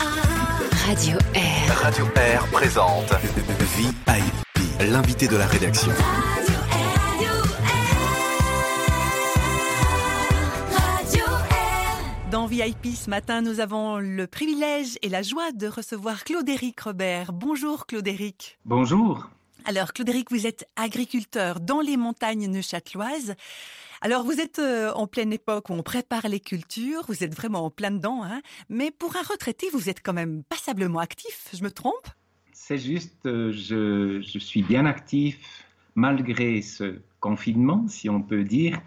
Radio Air. Radio Air présente VIP, l'invité de la rédaction. Dans VIP ce matin, nous avons le privilège et la joie de recevoir Claude-Éric Robert. Bonjour Claude-Éric. Bonjour. Alors Claude-Éric, vous êtes agriculteur dans les montagnes neuchâteloises. Alors vous êtes euh, en pleine époque où on prépare les cultures, vous êtes vraiment en plein dedans, hein mais pour un retraité, vous êtes quand même passablement actif, je me trompe? C'est juste, euh, je, suis bien actif malgré ce confinement, si on peut dire.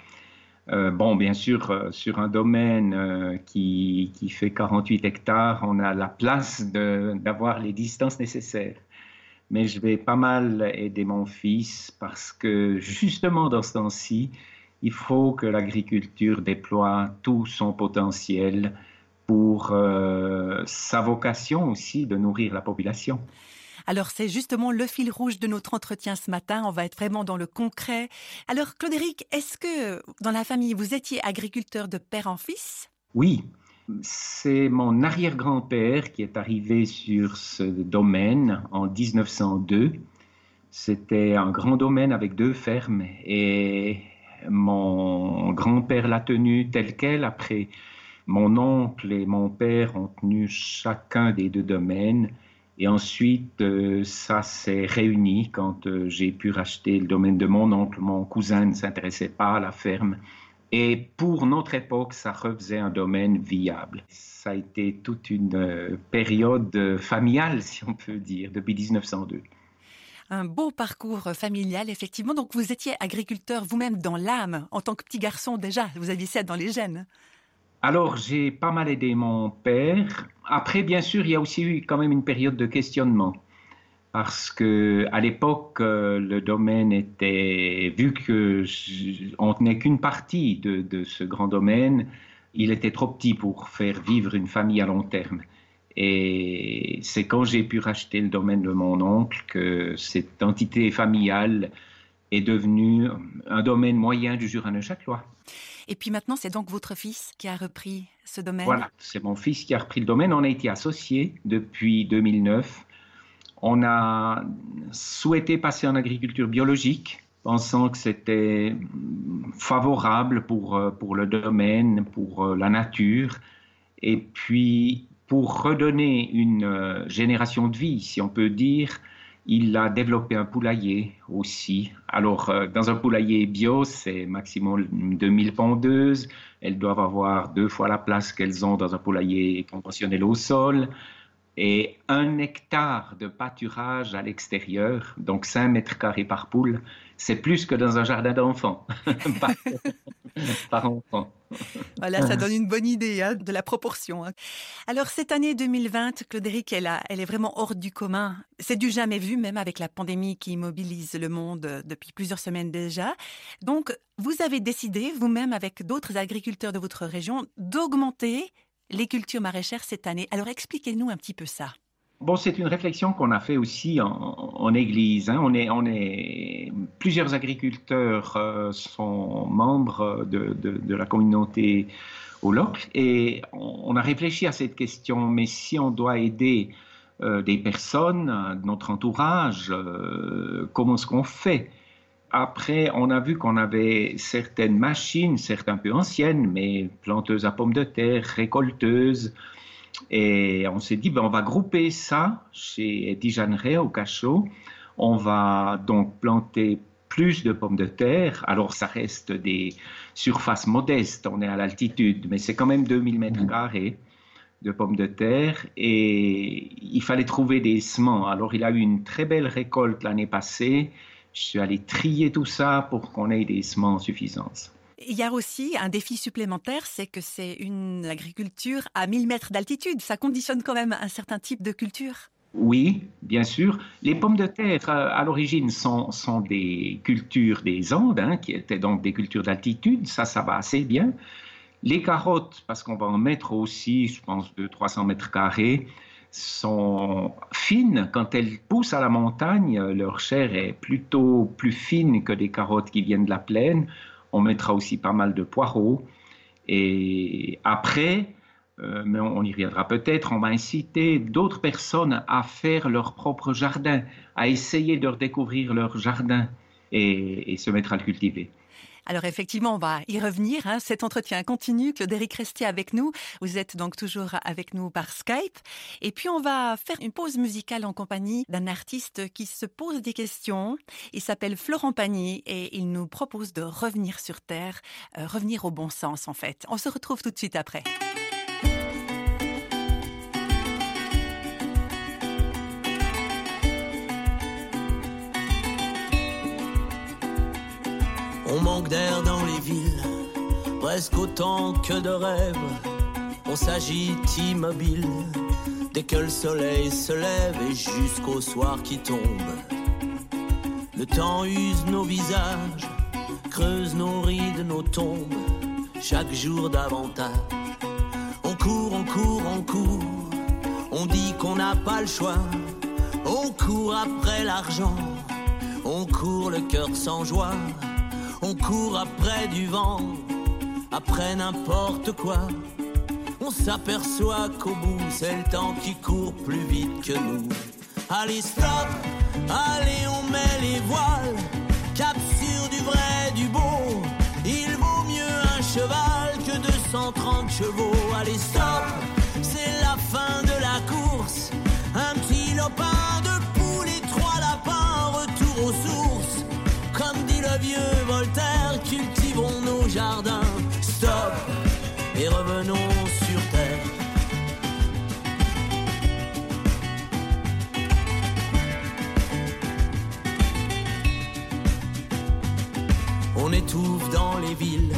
Euh, bon, bien sûr, sur un domaine qui, qui, fait 48 hectares, on a la place d'avoir les distances nécessaires. Mais je vais pas mal aider mon fils parce que justement dans ce temps-ci, il faut que l'agriculture déploie tout son potentiel pour euh, sa vocation aussi de nourrir la population. Alors c'est justement le fil rouge de notre entretien ce matin. On va être vraiment dans le concret. Alors Claude-Éric, est-ce que dans la famille, vous étiez agriculteur de père en fils? Oui. C'est mon arrière-grand-père qui est arrivé sur ce domaine en 1902. C'était un grand domaine avec deux fermes et mon grand-père l'a tenu tel quel. Après, mon oncle et mon père ont tenu chacun des deux domaines. Et ensuite, euh, ça s'est réuni quand euh, j'ai pu racheter le domaine de mon oncle. Mon cousin ne s'intéressait pas à la ferme. Et pour notre époque, ça refaisait un domaine viable. Ça a été toute une euh, période familiale, si on peut dire, depuis 1902. Un beau parcours familial, effectivement. Donc, vous étiez agriculteur vous-même dans l'âme, en tant que petit garçon déjà. Vous aviez ça dans les gènes. Alors, j'ai pas mal aidé mon père. Après, bien sûr, il y a aussi eu quand même une période de questionnement. Parce que à l'époque, euh, le domaine était, vu que on tenait qu'une partie de, ce grand domaine, il était trop petit pour faire vivre une famille à long terme. Et c'est quand j'ai pu racheter le domaine de mon oncle que cette entité familiale est devenue un domaine moyen du Jura-Neuchâtelois. Et puis maintenant, c'est donc votre fils qui a repris ce domaine? Voilà, c'est mon fils qui a repris le domaine. On a été associés depuis 2009. On a souhaité passer en agriculture biologique, pensant que c'était favorable pour, pour le domaine, pour la nature. Et puis, pour redonner une génération de vie, si on peut dire, il a développé un poulailler aussi. Alors, euh, dans un poulailler bio, c'est maximum 2000 pondeuses. Elles doivent avoir deux fois la place qu'elles ont dans un poulailler conventionnel au sol. Et un hectare de pâturage à l'extérieur, donc 5 mètres carrés par poule, c'est plus que dans un jardin d'enfants par, par, enfant. Voilà, ça donne une bonne idée hein, de la proportion. Hein. Alors cette année 2020, Claude-Éric, elle, elle, est vraiment hors du commun. C'est du jamais vu, même avec la pandémie qui immobilise le monde depuis plusieurs semaines déjà. Donc, vous avez décidé, vous-même avec d'autres agriculteurs de votre région, d'augmenter les cultures maraîchères cette année. Alors expliquez-nous un petit peu ça. Bon, c'est une réflexion qu'on a fait aussi en, Église. Hein. On, est, plusieurs agriculteurs euh, sont membres de, la communauté au LOC et on, a réfléchi à cette question. Mais si on doit aider euh, des personnes, notre entourage, euh, comment est-ce qu'on fait? Après, on a vu qu'on avait certaines machines, certes un peu anciennes, mais planteuses à pommes de terre, récolteuses. Et on s'est dit, ben, on va grouper ça chez Dijaneret au cachot. On va donc planter plus de pommes de terre. Alors, ça reste des surfaces modestes. On est à l'altitude, mais c'est quand même 2000 mètres carrés de pommes de terre. Et il fallait trouver des sements. Alors, il a eu une très belle récolte l'année passée. Je suis allé trier tout ça pour qu'on ait des semences suffisantes. Il y a aussi un défi supplémentaire, c'est que c'est une agriculture à 1000 mètres d'altitude. Ça conditionne quand même un certain type de culture. Oui, bien sûr. Les pommes de terre, à l'origine, sont, sont, des cultures des Andes, hein, qui étaient donc des cultures d'altitude. Ça, ça va assez bien. Les carottes, parce qu'on va en mettre aussi, je pense, de 300 mètres carrés, sont fines. Quand elles poussent à la montagne, leur chair est plutôt plus fine que des carottes qui viennent de la plaine. On mettra aussi pas mal de poireaux. Et après, euh, mais on, y reviendra peut-être, on va inciter d'autres personnes à faire leur propre jardin, à essayer de redécouvrir leur jardin et, et se mettre à le cultiver. Alors effectivement, on va y revenir. Hein. Cet entretien continue. Claude-Éric, restez avec nous. Vous êtes donc toujours avec nous par Skype. Et puis on va faire une pause musicale en compagnie d'un artiste qui se pose des questions. Il s'appelle Florent Pagny et il nous propose de revenir sur Terre, euh, revenir au bon sens en fait. On se retrouve tout de suite après. On manque d'air dans les villes, presque autant que de rêves. On s'agite immobile dès que le soleil se lève et jusqu'au soir qui tombe. Le temps use nos visages, creuse nos rides, nos tombes, chaque jour davantage. On court, on court, on court, on dit qu'on n'a pas le choix. On court après l'argent, on court le cœur sans joie. On court après du vent, après n'importe quoi. On s'aperçoit qu'au bout, c'est le temps qui court plus vite que nous. Allez, stop, allez, on met les voiles. Cap sur du vrai, du beau. Il vaut mieux un cheval que 230 chevaux. Allez, stop, c'est la fin de la course. Un petit lopin de poule et trois lapins, retour aux sources. Vieux Voltaire, cultivons nos jardins. Stop et revenons sur terre. On étouffe dans les villes,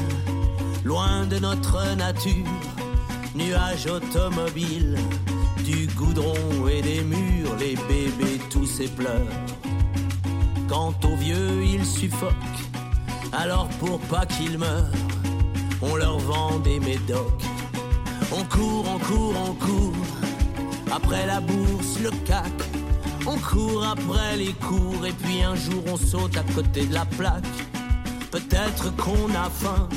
loin de notre nature. Nuages automobiles, du goudron et des murs, les bébés tous et pleurent. Quant aux vieux, ils suffoquent. Alors pour pas qu'ils meurent, on leur vend des médocs. On court, on court, on court. Après la bourse, le cac. On court après les cours et puis un jour on saute à côté de la plaque. Peut-être qu'on a faim,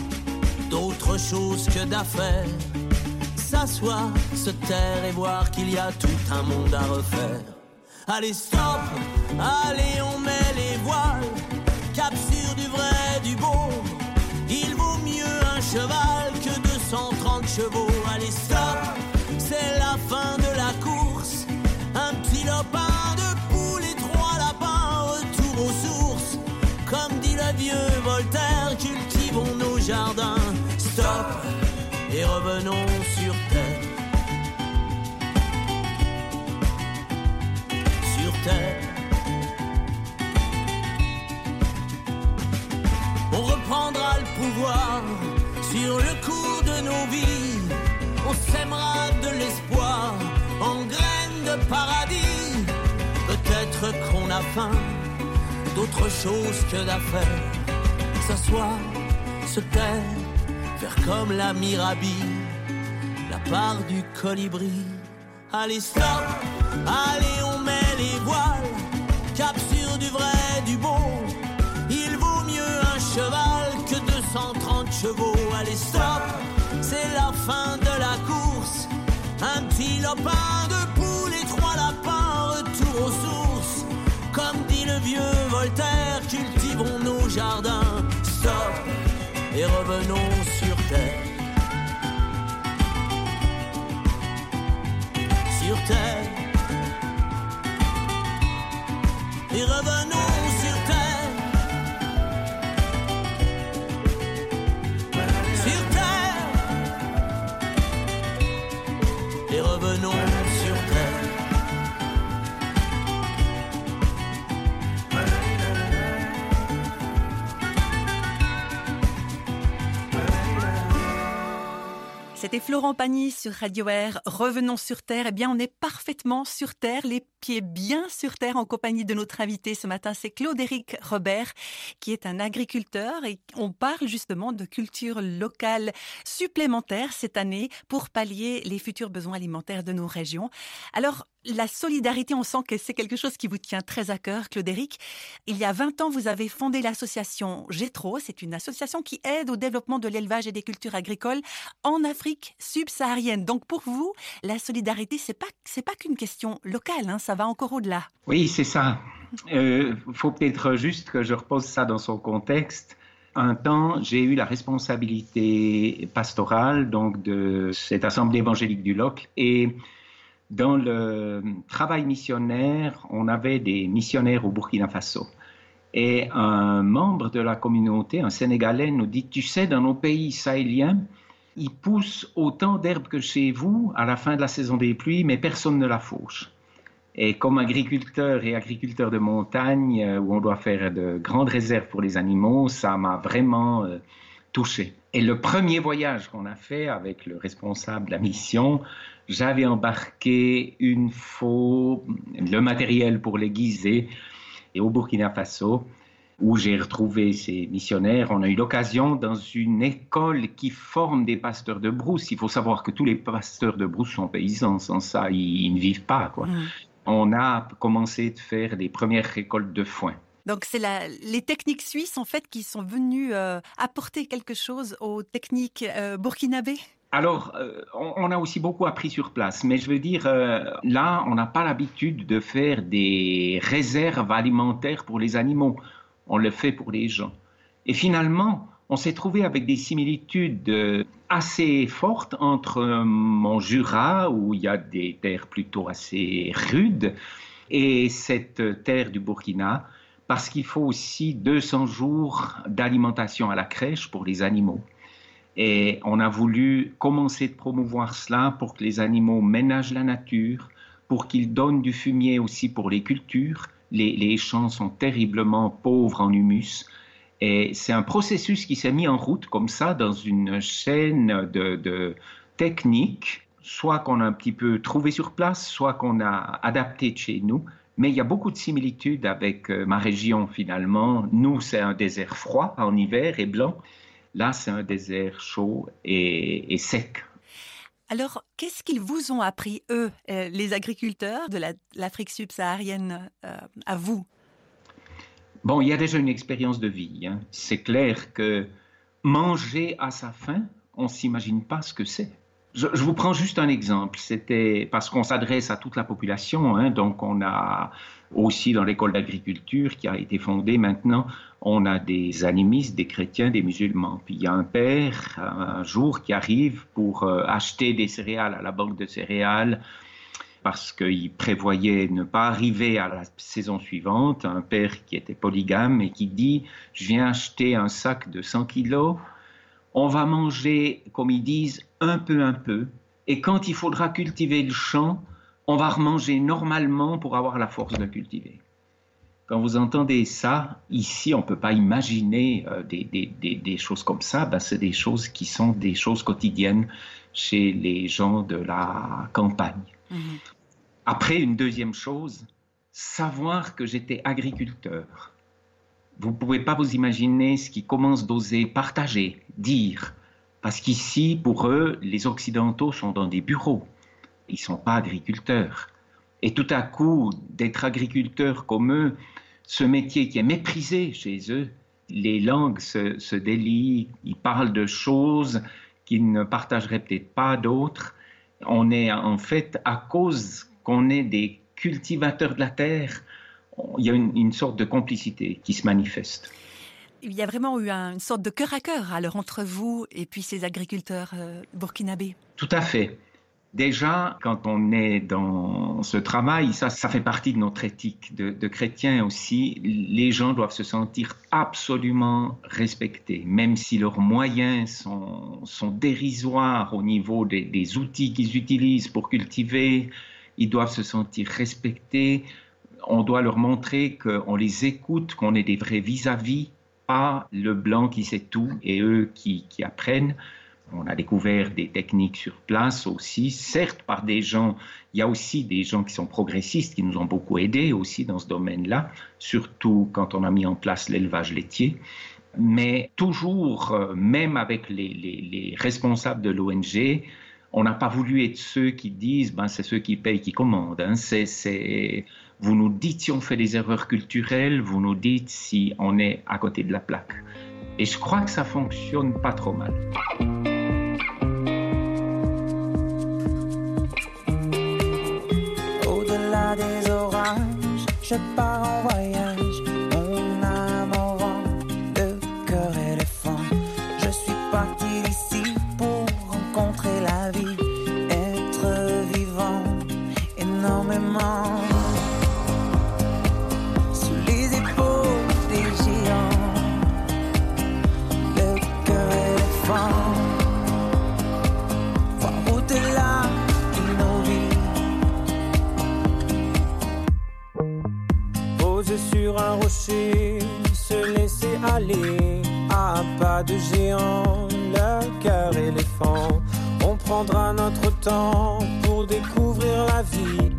d'autre chose que d'affaires. S'asseoir, se taire et voir qu'il y a tout un monde à refaire. Allez, stop, allez, on met les voiles. Cap sur du vrai, du beau. Il vaut mieux un cheval que 230 chevaux. Allez, stop, c'est la fin de la course. Un petit lopin de poule et trois lapins, retour aux sources. Comme dit le vieux Voltaire, cultivons nos jardins. Stop et revenons sur terre. Sur terre. Sur le cours de nos vies. On sèmera de l'espoir en graines de paradis. Peut-être qu'on a faim d'autre chose que d'affaires. S'asseoir, se taire, faire comme la mirabille, la part du colibri. Allez, stop, allez, on met les voiles, cap sur du vrai, du beau. Fin de la course. Un petit lopin de poule et trois lapins, retour aux sources. Comme dit le vieux Voltaire, cultivons nos jardins. Stop et revenons revenons C'était Florent Pagny sur Radio Air. Revenons sur Terre. Eh bien, on est parfaitement sur Terre, les pieds bien sur Terre, en compagnie de notre invité ce matin. C'est Claude-Éric Robert, qui est un agriculteur et on parle justement de culture locale supplémentaire cette année pour pallier les futurs besoins alimentaires de nos régions. Alors, la solidarité, on sent que c'est quelque chose qui vous tient très à cœur, Claude-Éric. Il y a 20 ans, vous avez fondé l'association GETRO. C'est une association qui aide au développement de l'élevage et des cultures agricoles en Afrique subsaharienne. Donc pour vous, la solidarité, c'est pas c'est pas qu'une question locale, hein, ça va encore au-delà. Oui, c'est ça. Il euh, faut peut-être juste que je repose ça dans son contexte. Un temps, j'ai eu la responsabilité pastorale donc de cette assemblée évangélique du Loc et dans le travail missionnaire, on avait des missionnaires au Burkina Faso. Et un membre de la communauté, un Sénégalais, nous dit, tu sais, dans nos pays sahéliens, il pousse autant d'herbes que chez vous à la fin de la saison des pluies, mais personne ne la fauche. Et comme agriculteur et agriculteur de montagne, euh, où on doit faire de grandes réserves pour les animaux, ça m'a vraiment euh, touché. Et le premier voyage qu'on a fait avec le responsable de la mission, j'avais embarqué une faux, le matériel pour l'aiguiser. Et au Burkina Faso, où j'ai retrouvé ces missionnaires, on a eu l'occasion dans une école qui forme des pasteurs de brousse. Il faut savoir que tous les pasteurs de brousse sont paysans. Sans ça, ils, ne vivent pas. Quoi. Mm. On a commencé de faire des premières récoltes de foin. Donc c'est les techniques suisses en fait qui sont venues euh, apporter quelque chose aux techniques euh, burkinabées alors, euh, on, a aussi beaucoup appris sur place, mais je veux dire, là, on n'a pas l'habitude de faire des réserves alimentaires pour les animaux. On le fait pour les gens. Et finalement, on s'est trouvé avec des similitudes assez fortes entre mon Jura, où il y a des terres plutôt assez rudes, et cette terre du Burkina, parce qu'il faut aussi 200 jours d'alimentation à la crèche pour les animaux. Et on a voulu commencer de promouvoir cela pour que les animaux ménagent la nature, pour qu'ils donnent du fumier aussi pour les cultures. Les, champs sont terriblement pauvres en humus. Et c'est un processus qui s'est mis en route comme ça dans une chaîne de, techniques, soit qu'on a un petit peu trouvé sur place, soit qu'on a adapté chez nous, mais il y a beaucoup de similitudes avec euh, ma région finalement. Nous, c'est un désert froid en hiver et blanc. Là, c'est un désert chaud et, sec. Alors, qu'est-ce qu'ils vous ont appris, eux, euh, les agriculteurs de l'Afrique subsaharienne, euh, à vous? Bon, il y a déjà une expérience de vie. Hein. C'est clair que manger à sa faim, on ne s'imagine pas ce que c'est. Je, vous prends juste un exemple. C'était parce qu'on s'adresse à toute la population, hein, donc on a aussi dans l'école d'agriculture qui a été fondée maintenant, on a des animistes, des chrétiens, des musulmans. Puis il y a un père un jour qui arrive pour euh, acheter des céréales à la banque de céréales parce qu'il prévoyait ne pas arriver à la saison suivante. Un père qui était polygame et qui dit, je viens acheter un sac de 100 kilos on va manger, comme ils disent, un peu un peu, et quand il faudra cultiver le champ, on va remanger normalement pour avoir la force de cultiver. Quand vous entendez ça, ici, on ne peut pas imaginer euh, des, choses comme ça. Ben, c'est des choses qui sont des choses quotidiennes chez les gens de la campagne. Mhm. Après, une deuxième chose, savoir que j'étais agriculteur vous ne pouvez pas vous imaginer ce qu'ils commencent d'oser partager, dire. Parce qu'ici, pour eux, les Occidentaux sont dans des bureaux. Ils ne sont pas agriculteurs. Et tout à coup, d'être agriculteurs comme eux, ce métier qui est méprisé chez eux, les langues se, se délient, ils parlent de choses qu'ils ne partageraient peut-être pas d'autres. On est en fait, à cause qu'on est des cultivateurs de la terre, il y a une, sorte de complicité qui se manifeste. Il y a vraiment eu une sorte de cœur à cœur alors entre vous et puis ces agriculteurs euh, burkinabés. Tout à fait. Déjà, quand on est dans ce travail, ça, ça fait partie de notre éthique de, de chrétiens aussi. Les gens doivent se sentir absolument respectés, même si leurs moyens sont, sont dérisoires au niveau des, des outils qu'ils utilisent pour cultiver. Ils doivent se sentir respectés on doit leur montrer qu'on les écoute, qu'on est des vrais vis-à-vis, pas le blanc qui sait tout et eux qui, apprennent. On a découvert des techniques sur place aussi, certes par des gens, il y a aussi des gens qui sont progressistes qui nous ont beaucoup aidés aussi dans ce domaine-là, surtout quand on a mis en place l'élevage laitier. Mais toujours, euh, même avec les, responsables de l'ONG, on n'a pas voulu être ceux qui disent, ben, c'est ceux qui payent qui commandent. Hein. C'est, vous nous dites si on fait des erreurs culturelles, vous nous dites si on est à côté de la plaque. Et je crois que ça fonctionne pas trop mal. Au-delà des orages, je pars en voyage à pas de géant, le cœur éléphant. On prendra notre temps pour découvrir la vie,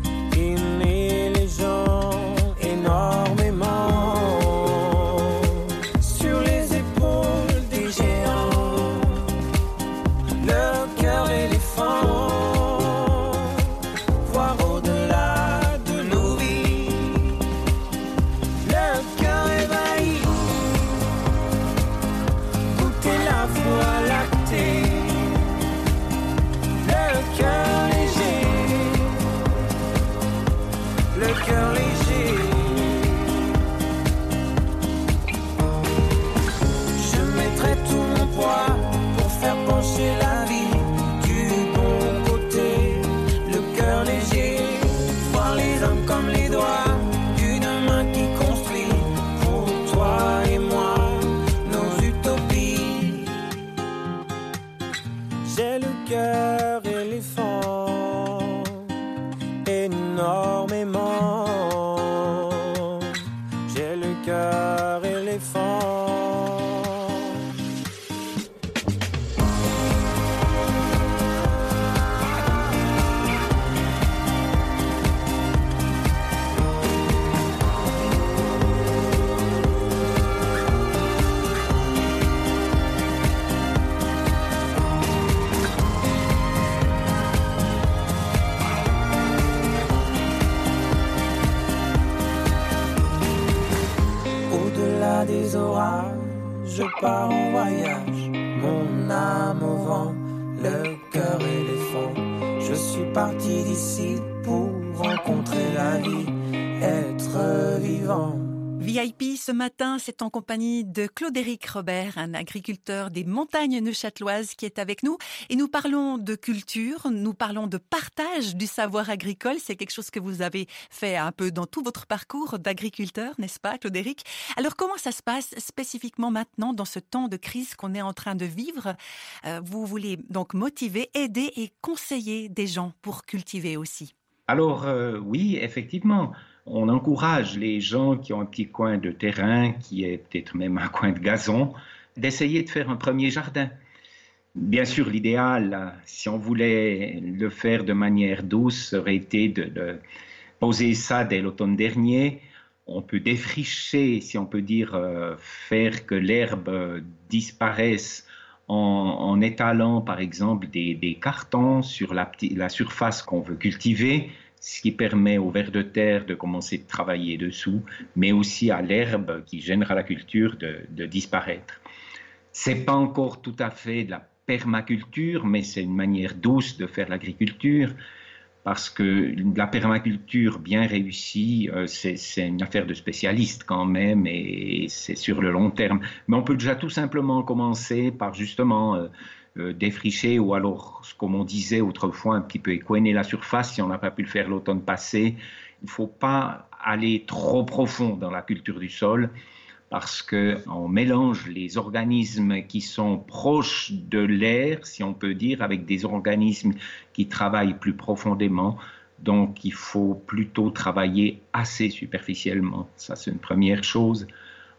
Des orages, je pars en voyage. Mon âme au vent, le cœur éléphant. Je suis parti d'ici pour rencontrer la vie, être vivant. VIP ce matin, c'est en compagnie de Claude-Éric Robert, un agriculteur des montagnes neuchâteloises qui est avec nous. Et nous parlons de culture, nous parlons de partage du savoir agricole. C'est quelque chose que vous avez fait un peu dans tout votre parcours d'agriculteur, n'est-ce pas, Claude-Éric? Alors, comment ça se passe spécifiquement maintenant dans ce temps de crise qu'on est en train de vivre? Euh, Vous voulez donc motiver, aider et conseiller des gens pour cultiver aussi? Alors euh, oui, effectivement, on encourage les gens qui ont un petit coin de terrain, qui est peut-être même un coin de gazon, d'essayer de faire un premier jardin. Bien sûr, l'idéal, si on voulait le faire de manière douce, aurait été de, poser ça dès l'automne dernier. On peut défricher, si on peut dire, euh, faire que l'herbe euh, disparaisse en, étalant, par exemple, des, cartons sur la surface qu'on veut cultiver ce qui permet aux vers de terre de commencer de travailler dessous, mais aussi à l'herbe qui gênera la culture de, de disparaître. C'est pas encore tout à fait de la permaculture, mais c'est une manière douce de faire l'agriculture, parce que la permaculture bien réussie, euh, c'est une affaire de spécialistes quand même, et c'est sur le long terme. Mais on peut déjà tout simplement commencer par justement euh, défricher ou alors, comme on disait autrefois, un petit peu écoiner la surface si on n'a pas pu le faire l'automne passé. Il ne faut pas aller trop profond dans la culture du sol parce qu'on mélange les organismes qui sont proches de l'air, si on peut dire, avec des organismes qui travaillent plus profondément. Donc il faut plutôt travailler assez superficiellement. Ça, c'est une première chose.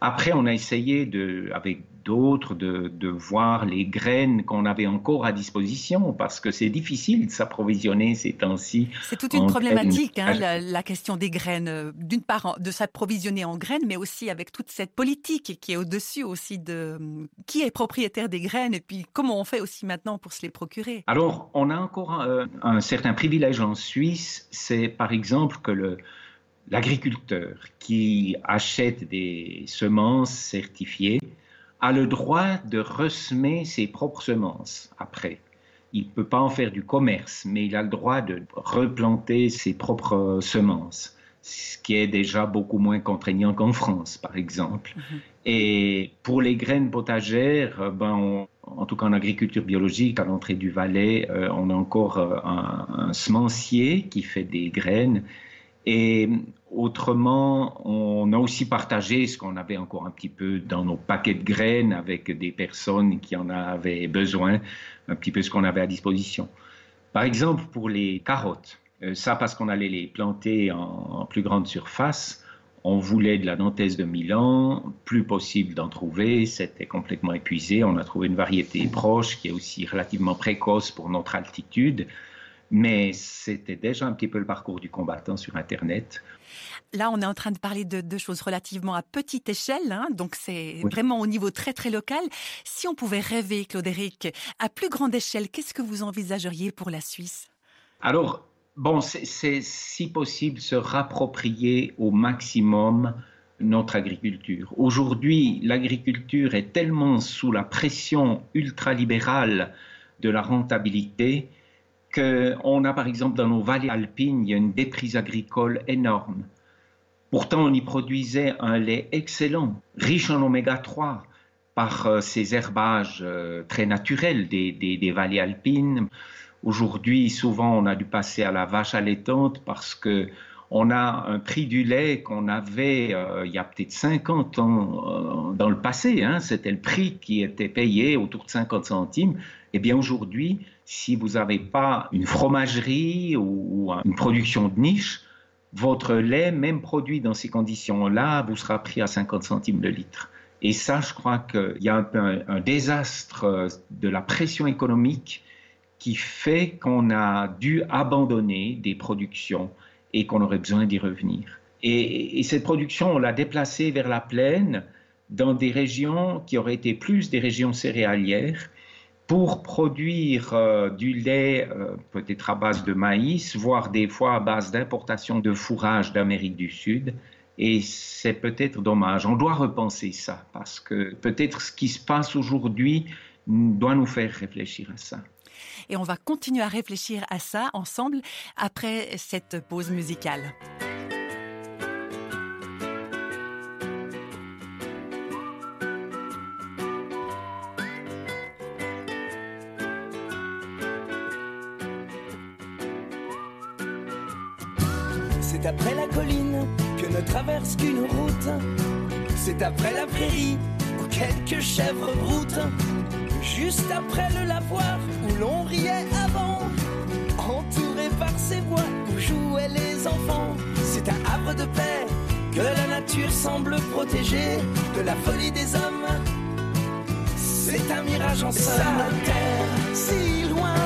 Après, on a essayé de, avec d'autres de, de, voir les graines qu'on avait encore à disposition parce que c'est difficile de s'approvisionner ces temps-ci. C'est toute une problématique, hein, la, la, question des graines. D'une part, de s'approvisionner en graines, mais aussi avec toute cette politique qui est au-dessus aussi de qui est propriétaire des graines et puis comment on fait aussi maintenant pour se les procurer. Alors, on a encore un, un certain privilège en Suisse, c'est par exemple que le l'agriculteur qui achète des semences certifiées a le droit de ressemer ses propres semences après. il ne peut pas en faire du commerce, mais il a le droit de replanter ses propres semences, ce qui est déjà beaucoup moins contraignant qu'en France, par exemple. Mhm. Et pour les graines potagères, ben en tout cas en agriculture biologique, à l'entrée du Valais, euh, on a encore euh, un, un, semencier qui fait des graines. Et autrement, on a aussi partagé ce qu'on avait encore un petit peu dans nos paquets de graines avec des personnes qui en avaient besoin, un petit peu ce qu'on avait à disposition. Par exemple, pour les carottes, euh, ça parce qu'on allait les planter en, plus grande surface, on voulait de la Nantes de Milan, plus possible d'en trouver, c'était complètement épuisé. On a trouvé une variété proche qui est aussi relativement précoce pour notre altitude, mais c'était déjà un petit peu le parcours du combattant sur Internet. Là, on est en train de parler de, choses relativement à petite échelle, hein, donc c'est vraiment au niveau très très local. Si on pouvait rêver, Claude-Éric, à plus grande échelle, qu'est-ce que vous envisageriez pour la Suisse? Alors, Bon, c'est si possible se rapproprier au maximum notre agriculture. Aujourd'hui, l'agriculture est tellement sous la pression ultralibérale de la rentabilité qu'on a par exemple dans nos vallées alpines, il y a une déprise agricole énorme. Pourtant, on y produisait un lait excellent, riche en oméga 3 par euh, ces herbages euh, très naturels des, des vallées alpines. Aujourd'hui, souvent, on a dû passer à la vache allaitante parce que on a un prix du lait qu'on avait euh, il y a peut-être 50 ans dans le passé. Hein, C'était le prix qui était payé autour de 50 centimes. Eh bien, aujourd'hui, si vous n'avez pas une fromagerie ou, une production de niche, votre lait, même produit dans ces conditions-là, vous sera pris à 50 centimes le litre. Et ça, je crois qu'il y a un, un, désastre de la pression économique qui fait qu'on a dû abandonner des productions et qu'on aurait besoin d'y revenir. Et, cette production, on l'a déplacée vers la plaine, dans des régions qui auraient été plus des régions céréalières, pour produire euh, du lait euh, peut-être à base de maïs, voire des fois à base d'importation de fourrage d'Amérique du Sud. Et c'est peut-être dommage. On doit repenser ça, parce que peut-être ce qui se passe aujourd'hui doit nous faire réfléchir à ça. Et on va continuer à réfléchir à ça ensemble après cette pause musicale. C'est après la colline que ne traverse qu'une route. C'est après la prairie où quelques chèvres broutent. Juste après le lavoir où l'on riait avant, entouré par ses bois où jouaient les enfants. C'est un havre de paix que la nature semble protéger de la folie des hommes. C'est un mirage en somme. Sa terre, si loin,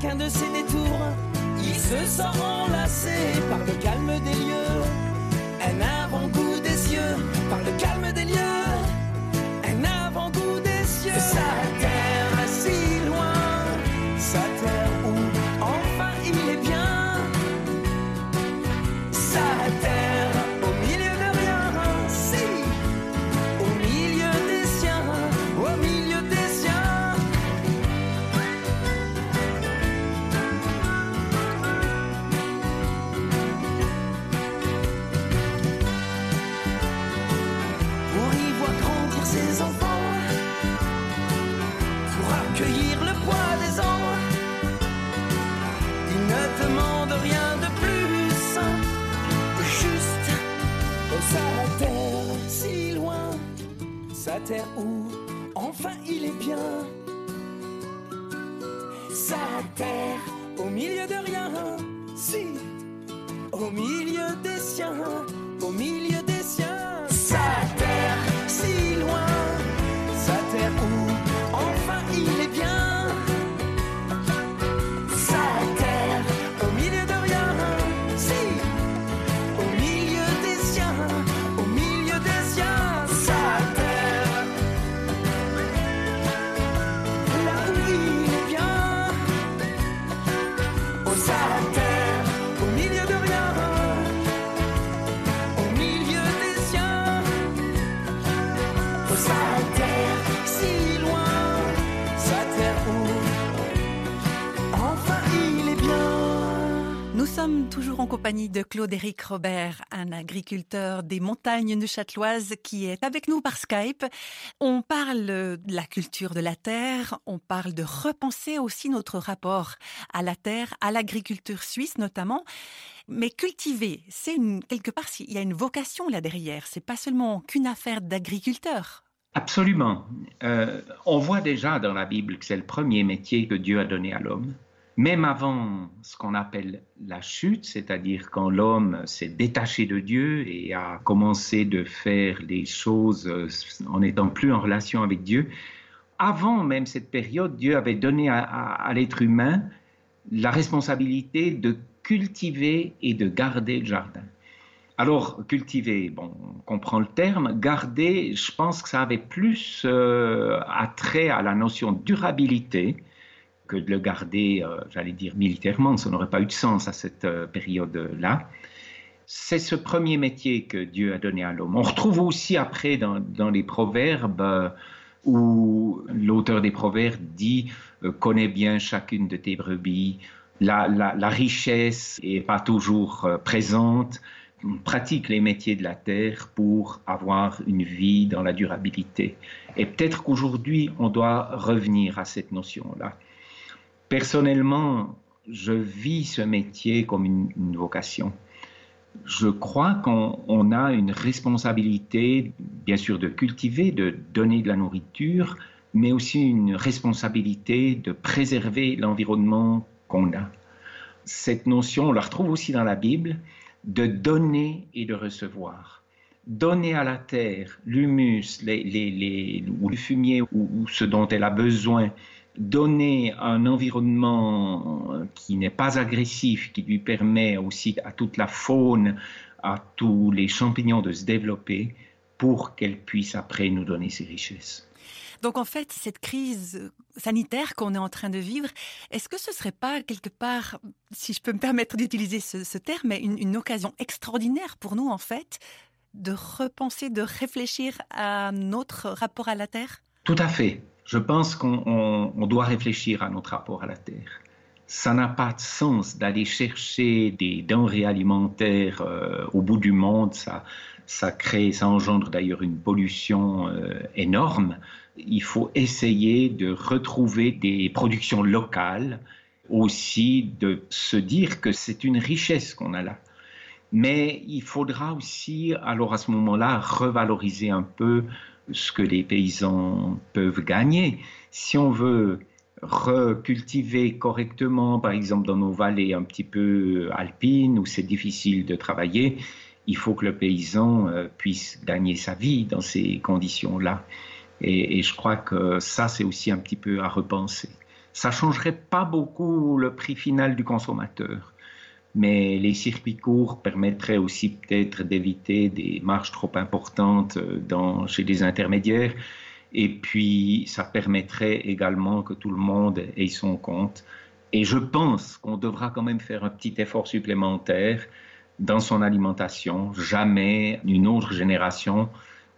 Chacun de ses détours, il se sent enlacé par le calme des lieux. Un avant-goût des cieux, par le calme des lieux. Un avant-goût des cieux. Sa terre. Au milieu de rien, si, au milieu des siens, au milieu Nous sommes toujours en compagnie de Claude-Éric Robert, un agriculteur des montagnes neuchâteloises qui est avec nous par Skype. On parle de la culture de la terre, on parle de repenser aussi notre rapport à la terre, à l'agriculture suisse notamment. Mais cultiver, c'est quelque part, il y a une vocation là derrière. C'est pas seulement qu'une affaire d'agriculteur. Absolument. Euh, on voit déjà dans la Bible que c'est le premier métier que Dieu a donné à l'homme. Même avant ce qu'on appelle la chute, c'est-à-dire quand l'homme s'est détaché de Dieu et a commencé de faire des choses euh, en n'étant plus en relation avec Dieu, avant même cette période, Dieu avait donné à, à l'être humain la responsabilité de cultiver et de garder le jardin. Alors, cultiver, bon, on comprend le terme. Garder, je pense que ça avait plus euh, attrait à la notion de durabilité que de le garder, euh, j'allais dire, militairement. Ça n'aurait pas eu de sens à cette euh, période-là. C'est ce premier métier que Dieu a donné à l'homme. On retrouve aussi après dans, les proverbes où l'auteur des proverbes dit Connais bien chacune de tes brebis. La, la richesse n'est pas toujours présente pratique les métiers de la terre pour avoir une vie dans la durabilité. Et peut-être qu'aujourd'hui, on doit revenir à cette notion-là. Personnellement, je vis ce métier comme une, une vocation. Je crois qu'on a une responsabilité, bien sûr, de cultiver, de donner de la nourriture, mais aussi une responsabilité de préserver l'environnement qu'on a. Cette notion, on la retrouve aussi dans la Bible, de donner et de recevoir. Donner à la terre l'humus, les, les, les, ou le fumier ou, ou ce dont elle a besoin, donner un environnement qui n'est pas agressif, qui lui permet aussi à toute la faune, à tous les champignons de se développer pour qu'elle puisse après nous donner ses richesses. Donc en fait, cette crise sanitaire qu'on est en train de vivre, est-ce que ce serait pas quelque part, si je peux me permettre d'utiliser ce, terme, une, une occasion extraordinaire pour nous en fait de repenser, de réfléchir à notre rapport à la Terre? Tout à fait je pense qu'on on, on doit réfléchir à notre rapport à la terre. Ça n'a pas de sens d'aller chercher des denrées alimentaires euh, au bout du monde. Ça, ça crée, ça engendre d'ailleurs une pollution euh, énorme. Il faut essayer de retrouver des productions locales, aussi de se dire que c'est une richesse qu'on a là. Mais il faudra aussi, alors à ce moment-là, revaloriser un peu ce que les paysans peuvent gagner. Si on veut recultiver correctement, par exemple dans nos vallées un petit peu alpines où c'est difficile de travailler, il faut que le paysan euh, puisse gagner sa vie dans ces conditions-là. Et, je crois que ça, c'est aussi un petit peu à repenser. Ça changerait pas beaucoup le prix final du consommateur mais les circuits courts permettraient aussi peut-être d'éviter des marges trop importantes dans, chez les intermédiaires. Et puis, ça permettrait également que tout le monde ait son compte. Et je pense qu'on devra quand même faire un petit effort supplémentaire dans son alimentation. Jamais une autre génération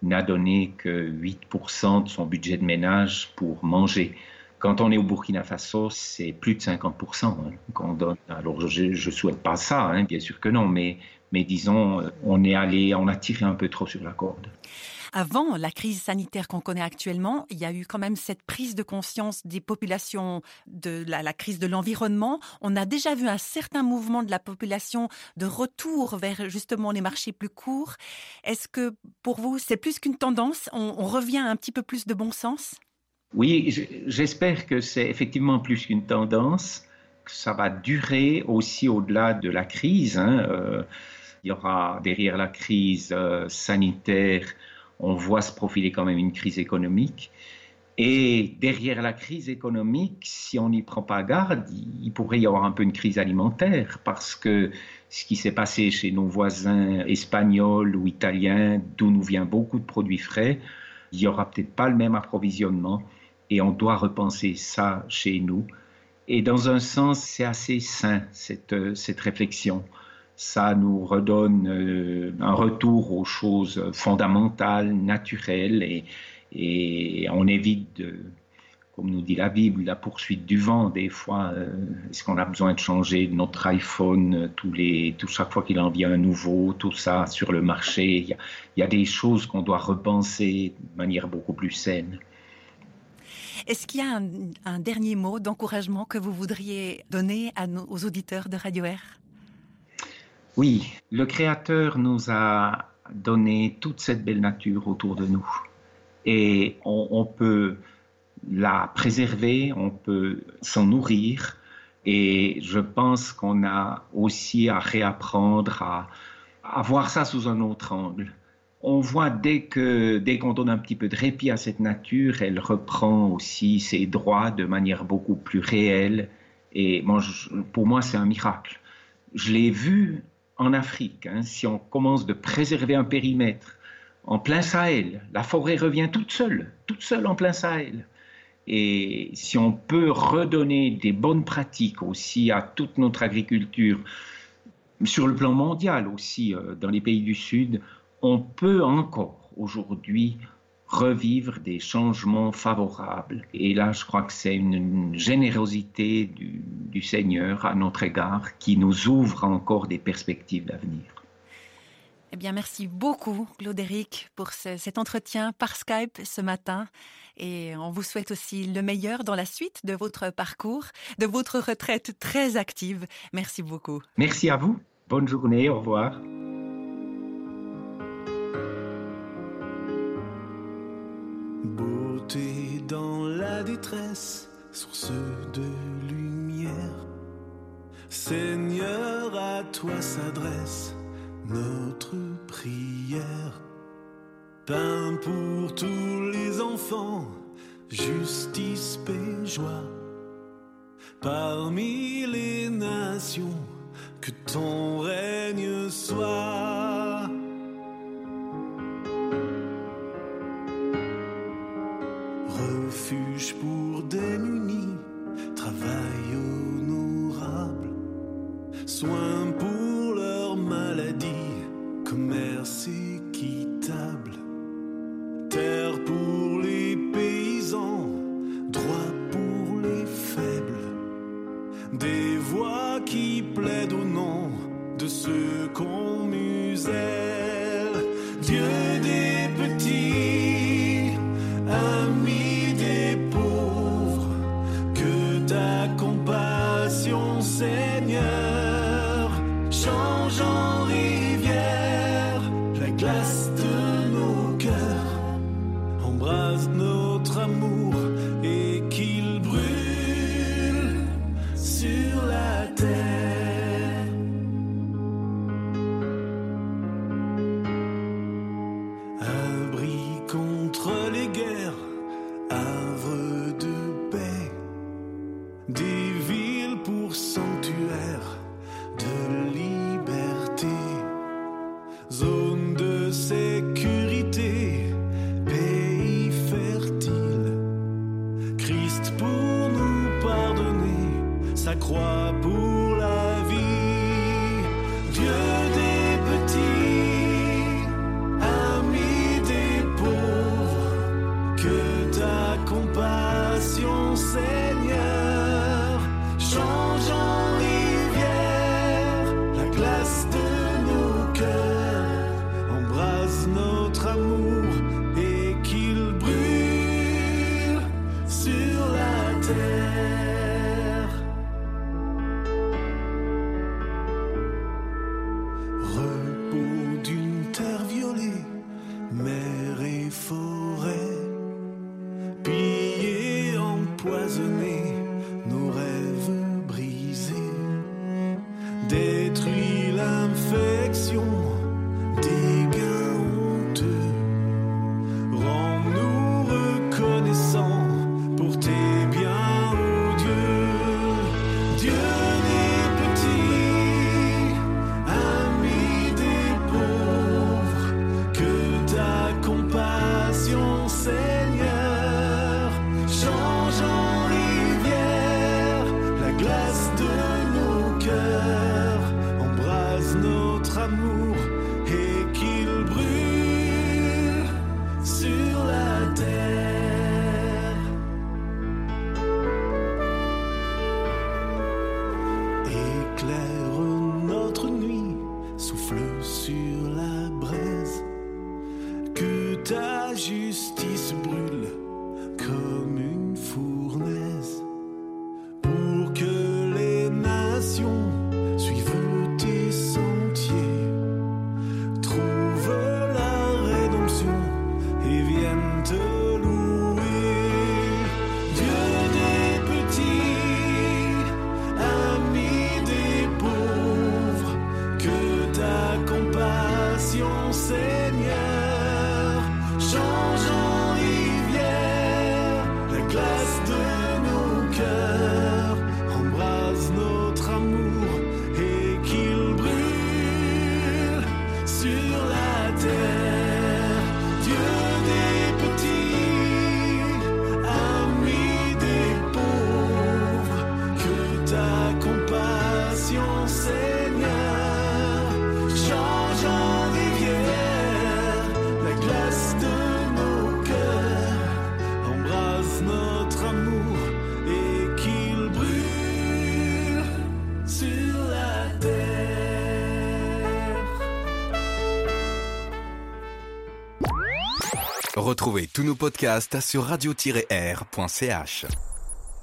n'a donné que 8% de son budget de ménage pour manger. Quand on est au Burkina Faso, c'est plus de 50% hein, qu'on donne. Alors, je ne souhaite pas ça, hein, bien sûr que non, mais, mais disons, on est allé, on a tiré un peu trop sur la corde. Avant la crise sanitaire qu'on connaît actuellement, il y a eu quand même cette prise de conscience des populations de la, crise de l'environnement. On a déjà vu un certain mouvement de la population de retour vers justement les marchés plus courts. Est-ce que pour vous, c'est plus qu'une tendance? On, revient un petit peu plus de bon sens? Oui, j'espère que c'est effectivement plus qu'une tendance, ça va durer aussi au-delà de la crise. Hein. Euh, il y aura derrière la crise euh, sanitaire, on voit se profiler quand même une crise économique. Et derrière la crise économique, si on n'y prend pas garde, il pourrait y avoir un peu une crise alimentaire parce que ce qui s'est passé chez nos voisins espagnols ou italiens, d'où nous vient beaucoup de produits frais, il n'y aura peut-être pas le même approvisionnement et on doit repenser ça chez nous. Et dans un sens, c'est assez sain, cette, cette réflexion. Ça nous redonne euh, un retour aux choses fondamentales, naturelles, et, on évite comme nous dit la Bible, la poursuite du vent. Des fois, euh, est-ce qu'on a besoin de changer notre iPhone euh, tous les, tout chaque fois qu'il en vient un nouveau, tout ça sur le marché Il y a, des choses qu'on doit repenser de manière beaucoup plus saine. Est-ce qu'il y a un, un dernier mot d'encouragement que vous voudriez donner à nos, aux auditeurs de Radio Air Oui, le Créateur nous a donné toute cette belle nature autour de nous. Et on, peut la préserver, on peut s'en nourrir. Et je pense qu'on a aussi à réapprendre à, voir ça sous un autre angle. On voit dès que qu'on donne un petit peu de répit à cette nature, elle reprend aussi ses droits de manière beaucoup plus réelle. Et pour moi, c'est un miracle. Je l'ai vu en Afrique. hein. si on commence de préserver un périmètre en plein Sahel, la forêt revient toute seule, toute seule en plein Sahel. Et si on peut redonner des bonnes pratiques aussi à toute notre agriculture, sur le plan mondial aussi, euh, dans les pays du Sud, on peut encore aujourd'hui revivre des changements favorables. Et là, je crois que c'est une, une générosité du, du Seigneur à notre égard qui nous ouvre encore des perspectives d'avenir. Eh bien, merci beaucoup, Claude-Éric, pour ce- cet entretien par Skype ce matin. Et on vous souhaite aussi le meilleur dans la suite de votre parcours, de votre retraite très active. Merci beaucoup. Merci à vous. Bonne journée. Au revoir. Source de lumière. Seigneur, à toi s'adresse notre prière. Pain pour tous les enfants, justice, paix, joie. Parmi les nations, que ton règne soit. as we Retrouvez tous nos podcasts sur radio-r.ch.